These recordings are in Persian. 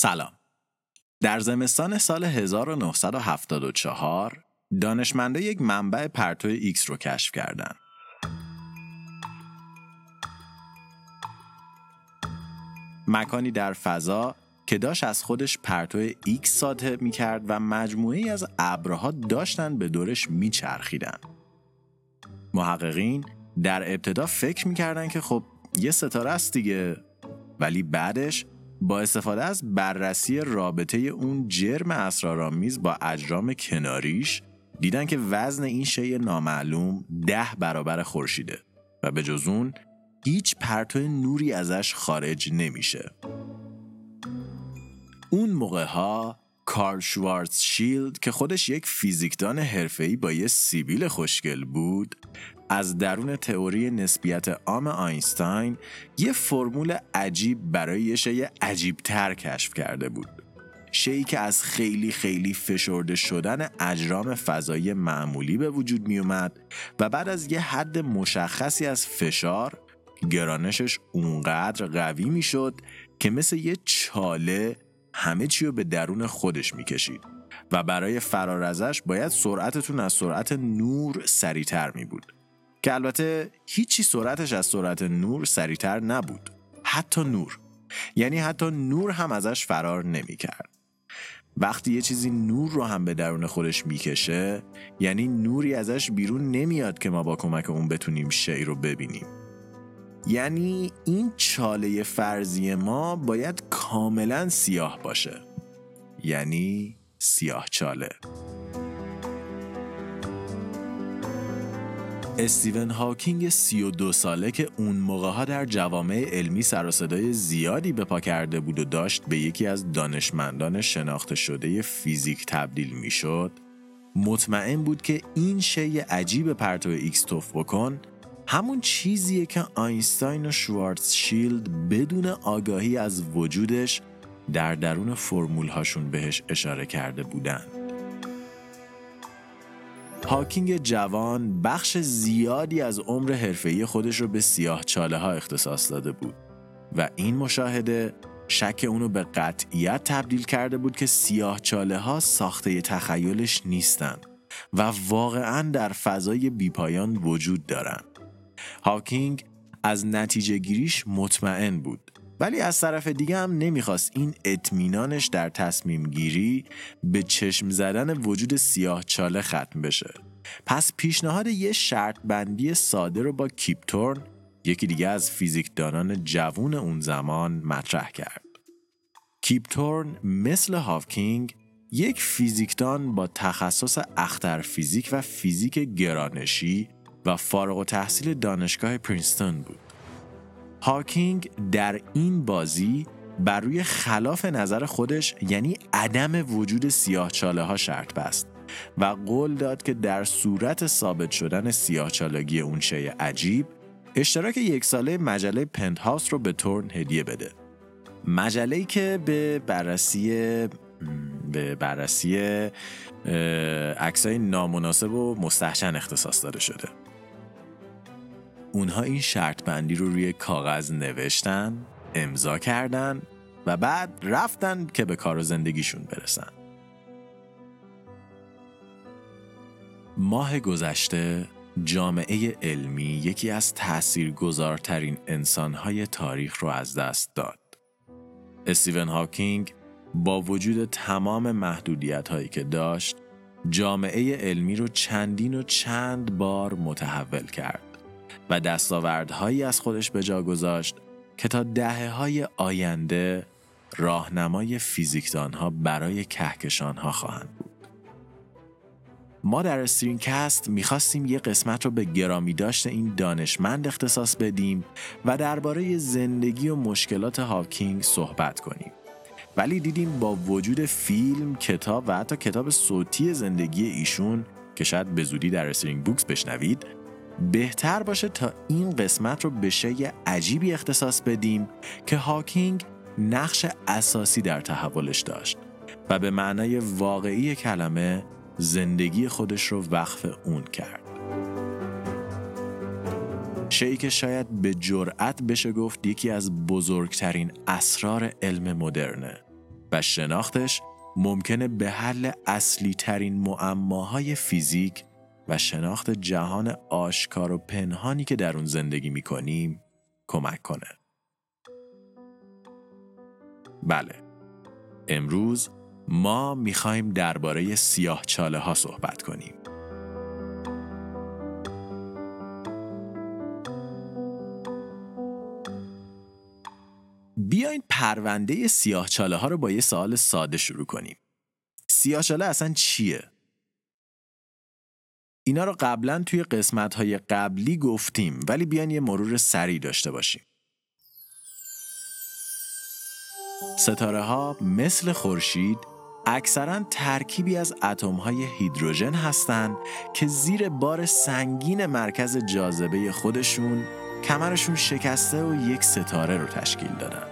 سلام در زمستان سال 1974 دانشمندا یک منبع پرتو ایکس رو کشف کردند. مکانی در فضا که داشت از خودش پرتو ایکس ساطع می کرد و مجموعه‌ای از ابرها داشتن به دورش می چرخیدن. محققین در ابتدا فکر می‌کردن که خب یه ستاره است دیگه ولی بعدش با استفاده از بررسی رابطه اون جرم اسرارآمیز با اجرام کناریش دیدن که وزن این شی نامعلوم ده برابر خورشیده و به جز اون هیچ پرتو نوری ازش خارج نمیشه. اون موقع ها کارل شوارتز شیلد که خودش یک فیزیکدان حرفه‌ای با یه سیبیل خوشگل بود از درون تئوری نسبیت عام آینستاین یه فرمول عجیب برای یه شی عجیبتر کشف کرده بود. شیعی که از خیلی خیلی فشرده شدن اجرام فضایی معمولی به وجود می اومد و بعد از یه حد مشخصی از فشار گرانشش اونقدر قوی می‌شد که مثل یه چاله همه چی رو به درون خودش می‌کشید و برای فرار ازش باید سرعتتون از سرعت نور سریعتر می بود که البته هیچی سرعتش از سرعت نور سریعتر نبود. حتی نور. یعنی حتی نور هم ازش فرار نمی کرد. وقتی یه چیزی نور رو هم به درون خودش می‌کشه یعنی نوری ازش بیرون نمیاد که ما با کمک اون بتونیم شی رو ببینیم. یعنی این چاله فرضی ما باید کاملا سیاه باشه. یعنی سیاه چاله. استیون هاکینگ 32 ساله که اون موقع ها در جوامع علمی سر و صدای زیادی به پا کرده بود و داشت به یکی از دانشمندان شناخته شده فیزیک تبدیل می‌شد مطمئن بود که این شی عجیب پرتو ایکس تف بکن همون چیزیه که آینستاین و شوارتز شیلد بدون آگاهی از وجودش در درون فرمول هاشون بهش اشاره کرده بودند. هاکینگ جوان بخش زیادی از عمر حرفه‌ای خودش رو به سیاه چاله ها اختصاص داده بود و این مشاهده شک اونو به قطعیت تبدیل کرده بود که سیاه چاله ها ساخته تخیلش نیستند و واقعا در فضای بیپایان وجود دارند. هاکینگ از نتیجه گیریش مطمئن بود ولی از طرف دیگه هم نمی‌خواست. این اطمینانش در تصمیم گیری به چشم زدن وجود سیاه چاله ختم بشه. پس پیشنهاد یه شرط بندی ساده رو با کیپتورن یکی دیگه از فیزیکدانان جوون اون زمان مطرح کرد. کیپتورن مثل هاکینگ یک فیزیکدان با تخصص اختر فیزیک و فیزیک گرانشی و فارغ و تحصیل دانشگاه پرینستون بود. هاکینگ در این بازی بر روی خلاف نظر خودش یعنی عدم وجود سیاه چاله ها شرط بست و قول داد که در صورت ثابت شدن سیاه چالگی اون شی عجیب اشتراک یک ساله مجله پنت هاوس رو به تورن هدیه بده. مجله که به بررسی به بررسی عکسای نامناسب و مستحشن اختصاص داده شده. اونها این شرط بندی رو روی کاغذ نوشتن امضا کردن و بعد رفتن که به کار و زندگیشون برسن ماه گذشته جامعه علمی یکی از تاثیرگذارترین انسانهای تاریخ رو از دست داد. استیون هاکینگ با وجود تمام محدودیت هایی که داشت جامعه علمی رو چندین و چند بار متحول کرد. و دستاوردهایی از خودش به جا گذاشت که تا دهه های آینده راهنمای فیزیکدان برای کهکشان ها خواهند بود. ما در استرینکست می‌خواستیم یه قسمت رو به گرامی داشت این دانشمند اختصاص بدیم و درباره زندگی و مشکلات هاکینگ صحبت کنیم. ولی دیدیم با وجود فیلم، کتاب و حتی کتاب صوتی زندگی ایشون که شاید به زودی در استرینگ بوکس بشنوید بهتر باشه تا این قسمت رو به شی عجیبی اختصاص بدیم که هاکینگ نقش اساسی در تحولش داشت و به معنای واقعی کلمه زندگی خودش رو وقف اون کرد. شیعی که شاید به جرأت بشه گفت یکی از بزرگترین اسرار علم مدرنه و شناختش ممکنه به حل اصلی ترین معماهای فیزیک و شناخت جهان آشکار و پنهانی که در اون زندگی می کنیم کمک کنه. بله امروز ما می‌خوایم درباره سیاه چاله ها صحبت کنیم. بیاین پرونده سیاه چاله ها رو با یه سوال ساده شروع کنیم. سیاه چاله اصلا چیه؟ اینا رو قبلا توی قسمت های قبلی گفتیم ولی بیاین یه مرور سریع داشته باشیم. ستاره ها مثل خورشید اکثرا ترکیبی از اتم های هیدروژن هستند که زیر بار سنگین مرکز جاذبه خودشون کمرشون شکسته و یک ستاره رو تشکیل دادن.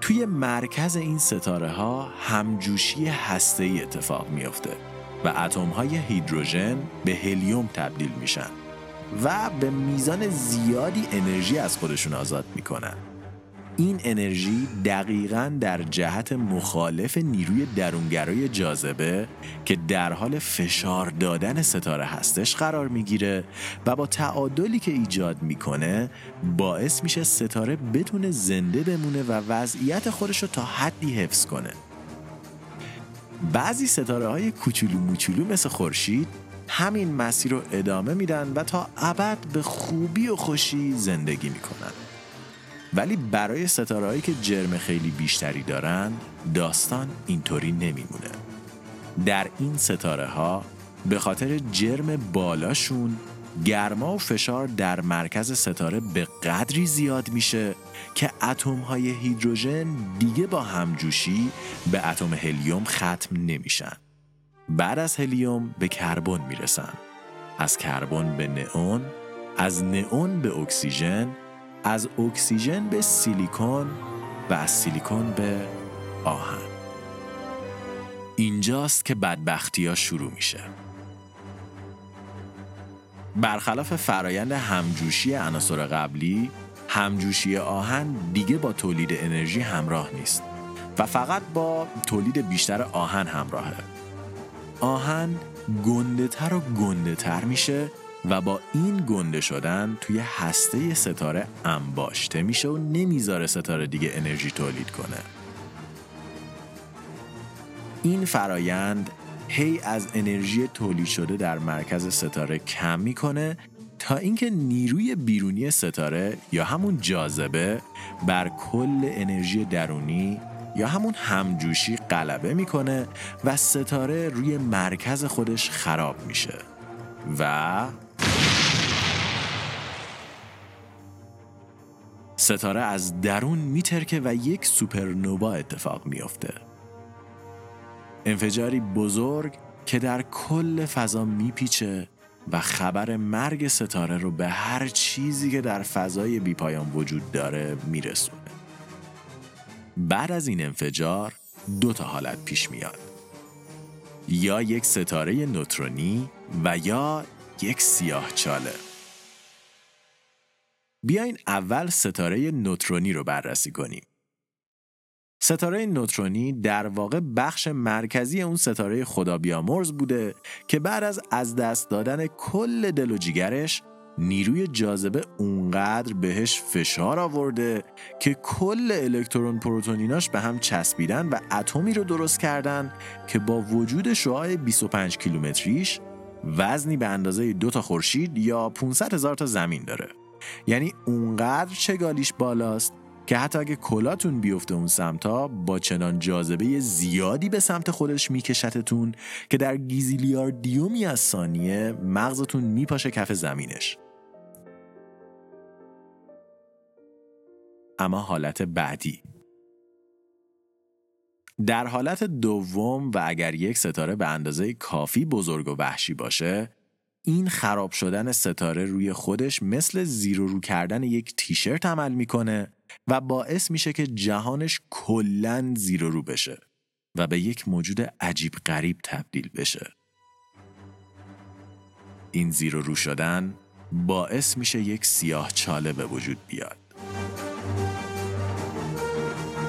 توی مرکز این ستاره ها همجوشی ای اتفاق میافته و اتم های هیدروژن به هلیوم تبدیل میشن و به میزان زیادی انرژی از خودشون آزاد می‌کنن. این انرژی دقیقا در جهت مخالف نیروی درونگرای جاذبه که در حال فشار دادن ستاره هستش قرار می‌گیره و با تعادلی که ایجاد می‌کنه باعث میشه ستاره بتونه زنده بمونه و وضعیت خودش رو تا حدی حفظ کنه. بعضی ستاره های کوچولو موچولو مثل خورشید همین مسیر رو ادامه میدن و تا ابد به خوبی و خوشی زندگی می‌کنن. ولی برای ستارهایی که جرم خیلی بیشتری دارن داستان اینطوری نمیمونه. در این ستاره ها به خاطر جرم بالاشون گرما و فشار در مرکز ستاره به قدری زیاد میشه که اتم های هیدروژن دیگه با همجوشی به اتم هلیوم ختم نمیشن. بعد از هلیوم به کربن می‌رسن. از کربن به نئون از نئون به اکسیژن از اکسیژن به سیلیکون و از سیلیکون به آهن. اینجاست که بدبختی ها شروع میشه. برخلاف فرایند همجوشی عناصر قبلی همجوشی آهن دیگه با تولید انرژی همراه نیست و فقط با تولید بیشتر آهن همراهه. آهن گنده تر و گنده تر میشه و با این گنده شدن توی هسته ستاره انباشته میشه و نمی‌ذاره ستاره دیگه انرژی تولید کنه. این فرایند هی از انرژی تولید شده در مرکز ستاره کم می‌کنه تا اینکه نیروی بیرونی ستاره یا همون جاذبه بر کل انرژی درونی یا همون همجوشی غلبه می‌کنه و ستاره روی مرکز خودش خراب میشه و ستاره از درون میترکه و یک سوپرنووا اتفاق میافته. انفجاری بزرگ که در کل فضا میپیچه و خبر مرگ ستاره رو به هر چیزی که در فضای بیپایان وجود داره میرسونه. بعد از این انفجار دو تا حالت پیش میاد. یا یک ستاره نوترونی و یا یک سیاه چاله. بیاین اول ستاره نوترونی رو بررسی کنیم. ستاره نوترونی در واقع بخش مرکزی اون ستاره خدا بیامرز بوده که بعد از از دست دادن کل دل و جیگرش نیروی جاذبه اونقدر بهش فشار آورده که کل الکترون پروتونیناش به هم چسبیدن و اتمی رو درست کردن که با وجود شعاع 25 کیلومتریش وزنی به اندازه دو تا خورشید یا 500 هزار تا زمین داره. یعنی اونقدر چگالیش بالاست که حتی اگه کلاتون بیفته اون سمتا با چنان جاذبه زیادی به سمت خودش میکشتتون که در گیزیلیاردیومی از ثانیه مغزتون میپاشه کف زمینش. اما حالت بعدی. در حالت دوم و اگر یک ستاره به اندازه کافی بزرگ و وحشی باشه این خراب شدن ستاره روی خودش مثل زیرو رو کردن یک تیشرت عمل می‌کنه و باعث میشه که جهانش کلا زیرو رو بشه و به یک موجود عجیب غریب تبدیل بشه. این زیرو رو شدن باعث میشه یک سیاه چاله به وجود بیاد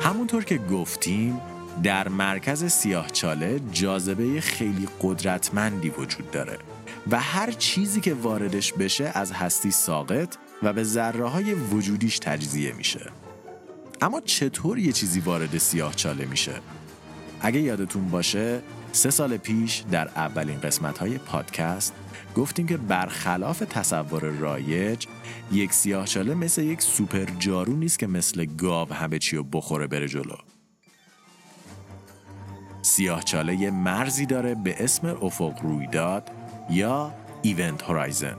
همونطور که گفتیم در مرکز سیاه چاله جاذبه خیلی قدرتمندی وجود داره و هر چیزی که واردش بشه از هستی ساقط و به ذره های وجودیش تجزیه میشه اما چطور یه چیزی وارد سیاه چاله میشه؟ اگه یادتون باشه سه سال پیش در اولین قسمت های پادکست گفتیم که برخلاف تصور رایج یک سیاهچاله مثل یک سوپر جارو نیست که مثل گاو همه چی رو بخوره بره جلو سیاهچاله یه مرزی داره به اسم افق رویداد یا ایونت هورایزن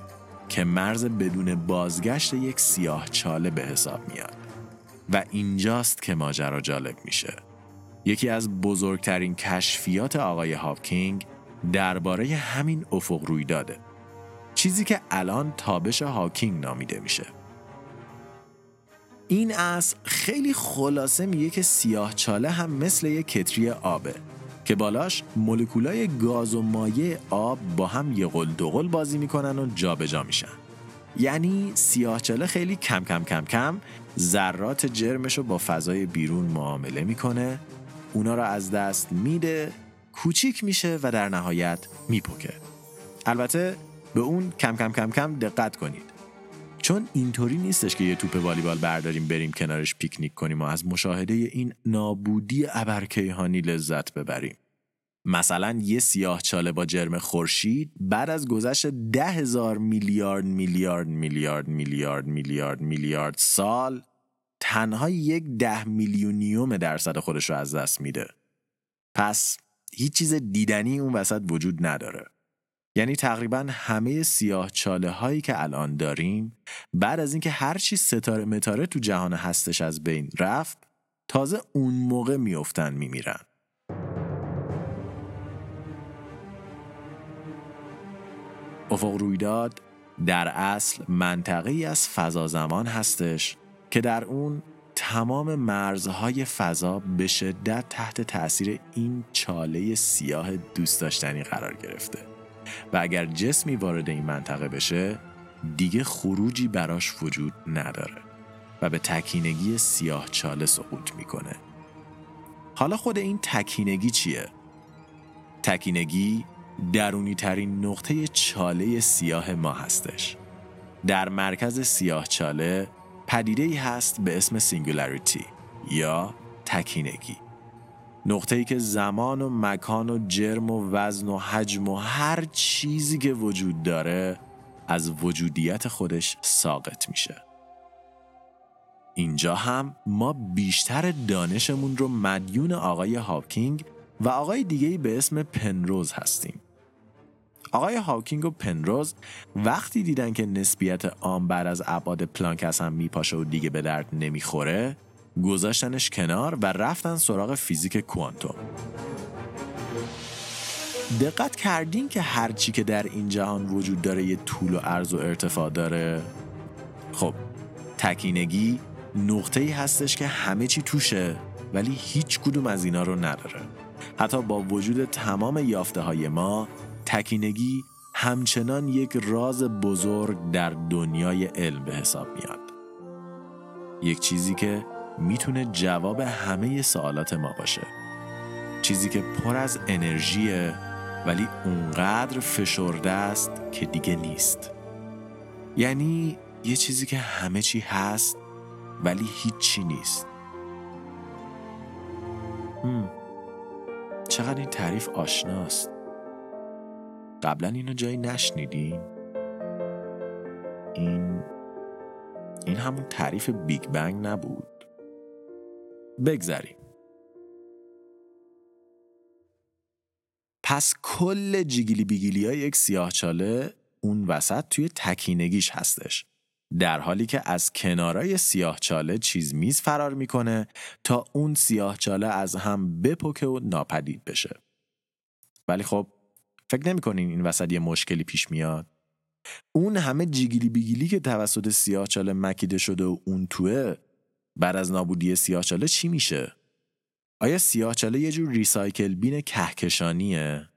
که مرز بدون بازگشت یک سیاهچاله به حساب میاد. و اینجاست که ماجرا جالب میشه. یکی از بزرگترین کشفیات آقای هاکینگ درباره همین افق رویداده. چیزی که الان تابش هاکینگ نامیده میشه. این اصل خیلی خلاصه میگه که سیاه چاله هم مثل یک کتری آبه. که بالاش مولکولای گاز و مایع آب با هم یه قل دوقل بازی می‌کنن و جابجا جا میشن. یعنی سیاهچاله خیلی کم کم کم کم ذرات جرمش رو با فضای بیرون معامله می‌کنه. اونا رو از دست میده کوچیک میشه و در نهایت میپکه البته به اون کم کم کم کم دقت کنید. چون اینطوری نیستش که یه توپ والیبال برداریم بریم کنارش پیکنیک کنیم و از مشاهده این نابودی ابرکیهانی لذت ببریم. مثلا یه سیاه چاله با جرم خورشید بعد از گذشت ده هزار میلیارد میلیارد میلیارد میلیارد میلیارد میلیارد سال تنها یک ده میلیونیوم درصد خودش رو از دست میده. پس هیچ چیز دیدنی اون وسط وجود نداره. یعنی تقریبا همه سیاه چاله هایی که الان داریم بعد از اینکه هر چی ستاره متاره تو جهان هستش از بین رفت تازه اون موقع میافتن میمیرن. افق رویداد در اصل منطقه از فضا زمان هستش که در اون تمام مرزهای فضا به شدت تحت تاثیر این چاله سیاه دوست داشتنی قرار گرفته. و اگر جسمی وارد این منطقه بشه دیگه خروجی براش وجود نداره و به تکینگی سیاه چاله سقوط می‌کنه. حالا خود این تکینگی چیه؟ تکینگی درونی ترین نقطه چاله سیاه ما هستش. در مرکز سیاه چاله پدیده ای هست به اسم singularity یا تکینگی. نقطه ای که زمان و مکان و جرم و وزن و حجم و هر چیزی که وجود داره از وجودیت خودش ساقط میشه. اینجا هم ما بیشتر دانشمون رو مدیون آقای هاکینگ و آقای دیگهی به اسم پنروز هستیم. آقای هاکینگ و پنروز وقتی دیدن که نسبیت عام بر از ابعاد پلانک هم میپاشه و دیگه به درد نمی‌خوره گذاشتنش کنار و رفتن سراغ فیزیک کوانتوم. دقت کردین که هرچی که در این جهان وجود داره یه طول و عرض و ارتفاع داره؟ خب تکینگی نقطه ای هستش که همه چی توشه ولی هیچ کدوم از اینا رو نداره. حتی با وجود تمام یافته های ما تکینگی همچنان یک راز بزرگ در دنیای علم به حساب میاد. یک چیزی که می‌تونه جواب همه سوالات ما باشه. چیزی که پر از انرژیه ولی اونقدر فشرده است که دیگه نیست. یعنی یه چیزی که همه چی هست ولی هیچی نیست. هم. چقدر این تعریف آشناست. قبلا اینو جایی نشنیدین این این همون تعریف بیگ بنگ نبود. بگذریم پس کل جیگیلی بیگیلی های یک سیاهچاله اون وسط توی تکینگیش هستش. در حالی که از کنارای سیاهچاله چیز میز فرار می‌کنه تا اون سیاهچاله از هم بپکه و ناپدید بشه. ولی خب فکر نمی‌کنین این وسط یه مشکلی پیش میاد؟ اون همه جیگیلی بیگیلی که توسط سیاهچاله مکیده شده و اون توه بعد از نابودی سیاهچاله چی میشه؟ آیا سیاهچاله یه جور ریسایکل بین کهکشانیه؟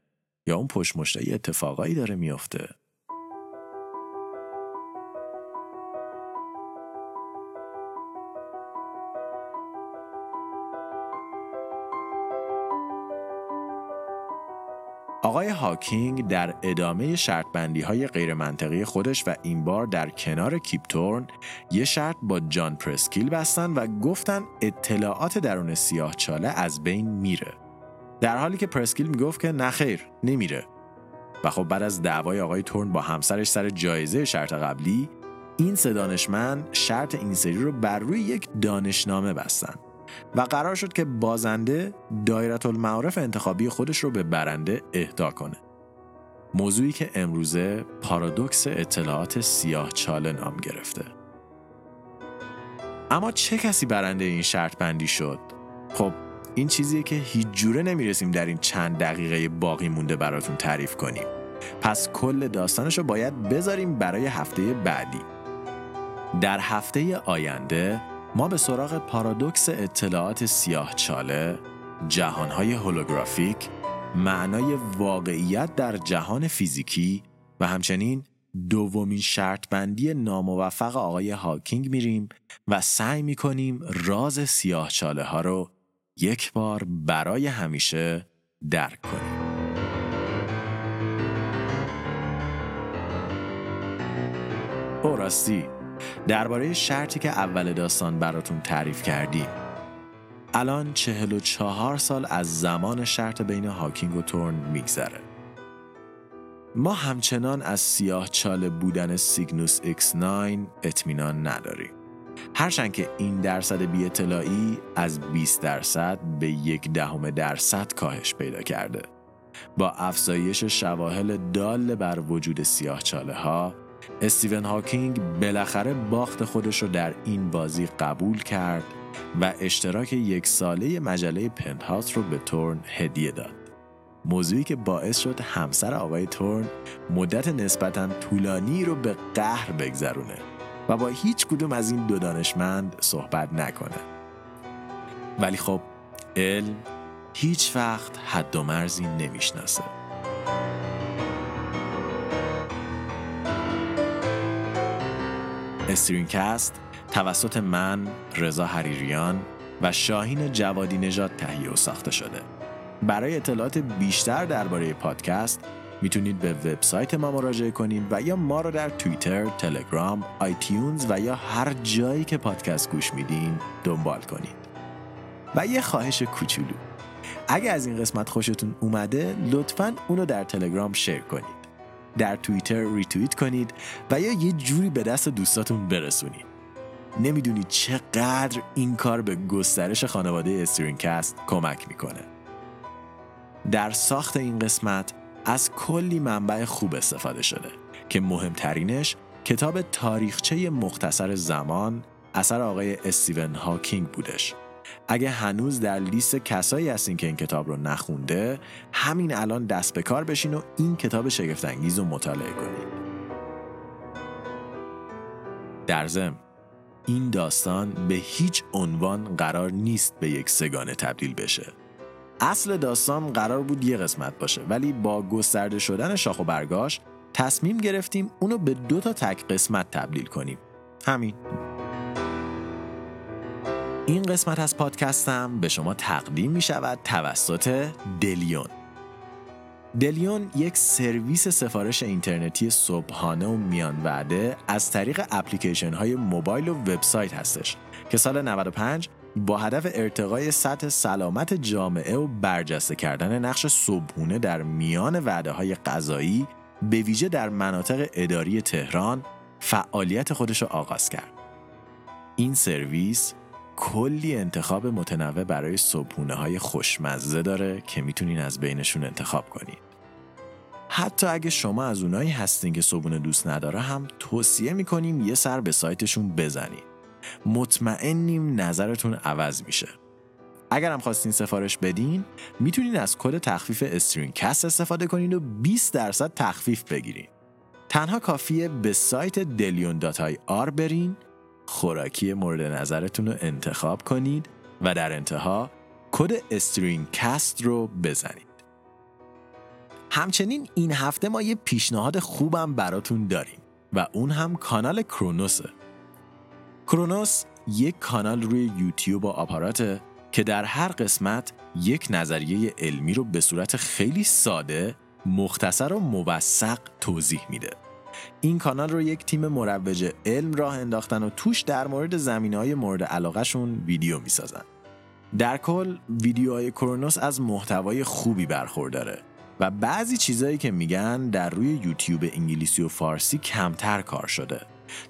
یا اون پشت مشته اتفاقایی داره میافته؟ آقای هاکینگ در ادامه شرط بندی های غیر منطقی خودش و این بار در کنار کیپتورن یه شرط با جان پرسکیل بستن و گفتن اطلاعات درون سیاه چاله از بین میره. در حالی که پرسکیل می‌گفت که نخیر نمیره. و خب بعد از دعوای آقای تورن با همسرش سر جایزه شرط قبلی این سه دانشمند شرط این سری رو بر روی یک دانشنامه بستن و قرار شد که بازنده دایره المعارف انتخابی خودش رو به برنده اهدا کنه. موضوعی که امروزه پارادوکس اطلاعات سیاه چاله نام گرفته. اما چه کسی برنده این شرط بندی شد؟ خب این چیزیه که هیچ جوره نمی‌رسیم در این چند دقیقه باقی مونده براتون تعریف کنیم. پس کل داستانش رو باید بذاریم برای هفته بعدی. در هفته آینده ما به سراغ پارادوکس اطلاعات سیاه چاله، جهانهای هولوگرافیک، معنای واقعیت در جهان فیزیکی و همچنین دومین شرط بندی ناموفق آقای هاکینگ میریم و سعی می‌کنیم راز سیاه چاله ها رو یک بار برای همیشه درک کنیم. او راستی درباره شرطی که اول داستان براتون تعریف کردیم. الان چهل و چهار سال از زمان شرط بین هاکینگ و تورن میگذره. ما همچنان از سیاه چاله بودن سیگنوس X9 اطمینان نداریم. هرچند که این درصد بی اطلاعی از 20 درصد به یک دهم درصد کاهش پیدا کرده. با افزایش شواهل دال بر وجود سیاه چاله ها استیون هاکینگ بالاخره باخت خودش رو در این بازی قبول کرد و اشتراک یک ساله مجله پنتهاوس رو به تورن هدیه داد. موضوعی که باعث شد همسر آقای تورن مدت نسبتا طولانی رو به قهر بگذرونه و با هیچ کدوم از این دو دانشمند صحبت نکنه. ولی خب علم هیچ وقت حد و مرزی نمی‌شناسه. استرینکست توسط من رضا حریریان و شاهین جوادی نژاد تهیه و ساخته شده. برای اطلاعات بیشتر درباره پادکست می‌تونید به وبسایت ما مراجعه کنید و یا ما رو در توییتر، تلگرام، آیتیونز و یا هر جایی که پادکست گوش میدین دنبال کنید. و یه خواهش کوچولو اگه از این قسمت خوشتون اومده لطفا اونو در تلگرام شیر کنید. در توییتر ریتویت کنید و یا یه جوری به دست دوستاتون برسونید. نمی‌دونید چقدر این کار به گسترش خانواده استرینکست کمک می‌کنه. در ساخت این قسمت از کلی منبع خوب استفاده شده که مهمترینش کتاب تاریخچه مختصر زمان اثر آقای استیون هاکینگ بودش. اگه هنوز در لیست کسایی هستین که این کتاب رو نخونده همین الان دست به کار بشین و این کتاب شگفتانگیز رو مطالعه کنید در ضمن این داستان به هیچ عنوان قرار نیست به یک سگانه تبدیل بشه. اصل داستان قرار بود یه قسمت باشه ولی با گسترده شدن شاخ و برگاش تصمیم گرفتیم اونو به دو تا تک قسمت تبدیل کنیم. همین. این قسمت از پادکستم به شما تقدیم می شود توسط دلیون دلیون یک سرویس سفارش اینترنتی صبحانه و میان وعده از طریق اپلیکیشن های موبایل و وبسایت هستش که سال 95 با هدف ارتقای سطح سلامت جامعه و برجسته کردن نقش صبحونه در میان وعده های غذایی به ویژه در مناطق اداری تهران فعالیت خودش را آغاز کرد. این سرویس کلی انتخاب متنوع برای صبحونه های خوشمزه داره که می‌تونین از بینشون انتخاب کنید. حتی اگه شما از اونایی هستین که صبحونه دوست ندارن هم توصیه می‌کنیم یه سر به سایتشون بزنید. مطمئنیم نظرتون عوض میشه. اگر هم خواستین سفارش بدین می‌تونین از کد تخفیف استرین کست استفاده کنید و 20 درصد تخفیف بگیرین. تنها کافیه به سایت دلیون آر برین خوراکی مورد نظرتون رو انتخاب کنید و در انتها کد استرین کست رو بزنید. همچنین این هفته ما یه پیشنهاد خوبم براتون داریم و اون هم کانال کرونوسه. کرونوس یک کانال روی یوتیوب و آپاراته که در هر قسمت یک نظریه علمی رو به صورت خیلی ساده مختصر و موثق توضیح میده این کانال رو یک تیم مروج علم راه انداختن و توش در مورد زمین های مورد علاقهشون ویدیو می‌سازن. در کل ویدیوهای کرونوس از محتوای خوبی برخورداره و بعضی چیزایی که میگن در روی یوتیوب انگلیسی و فارسی کمتر کار شده.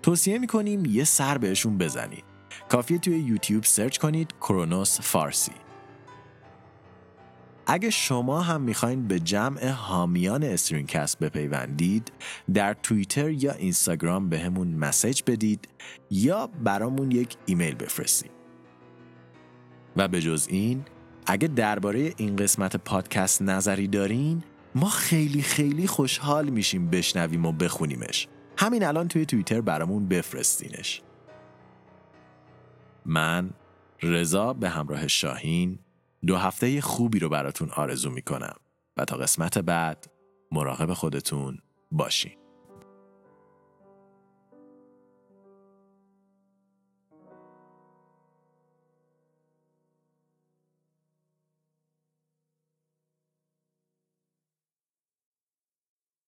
توصیه می‌کنیم یه سر بهشون بزنید. کافیه توی یوتیوب سرچ کنید کرونوس فارسی. اگه شما هم می‌خواین به جمع حامیان استرینکست بپیوندید در توییتر یا اینستاگرام به همون مسیج بدید یا برامون یک ایمیل بفرستید. و به جز این اگه درباره این قسمت پادکست نظری دارین ما خیلی خیلی خوشحال میشیم بشنویم و بخونیمش. همین الان توی توییتر برامون بفرستینش. من رضا به همراه شاهین دو هفته خوبی رو براتون آرزو می‌کنم و تا قسمت بعد مراقب خودتون باشین.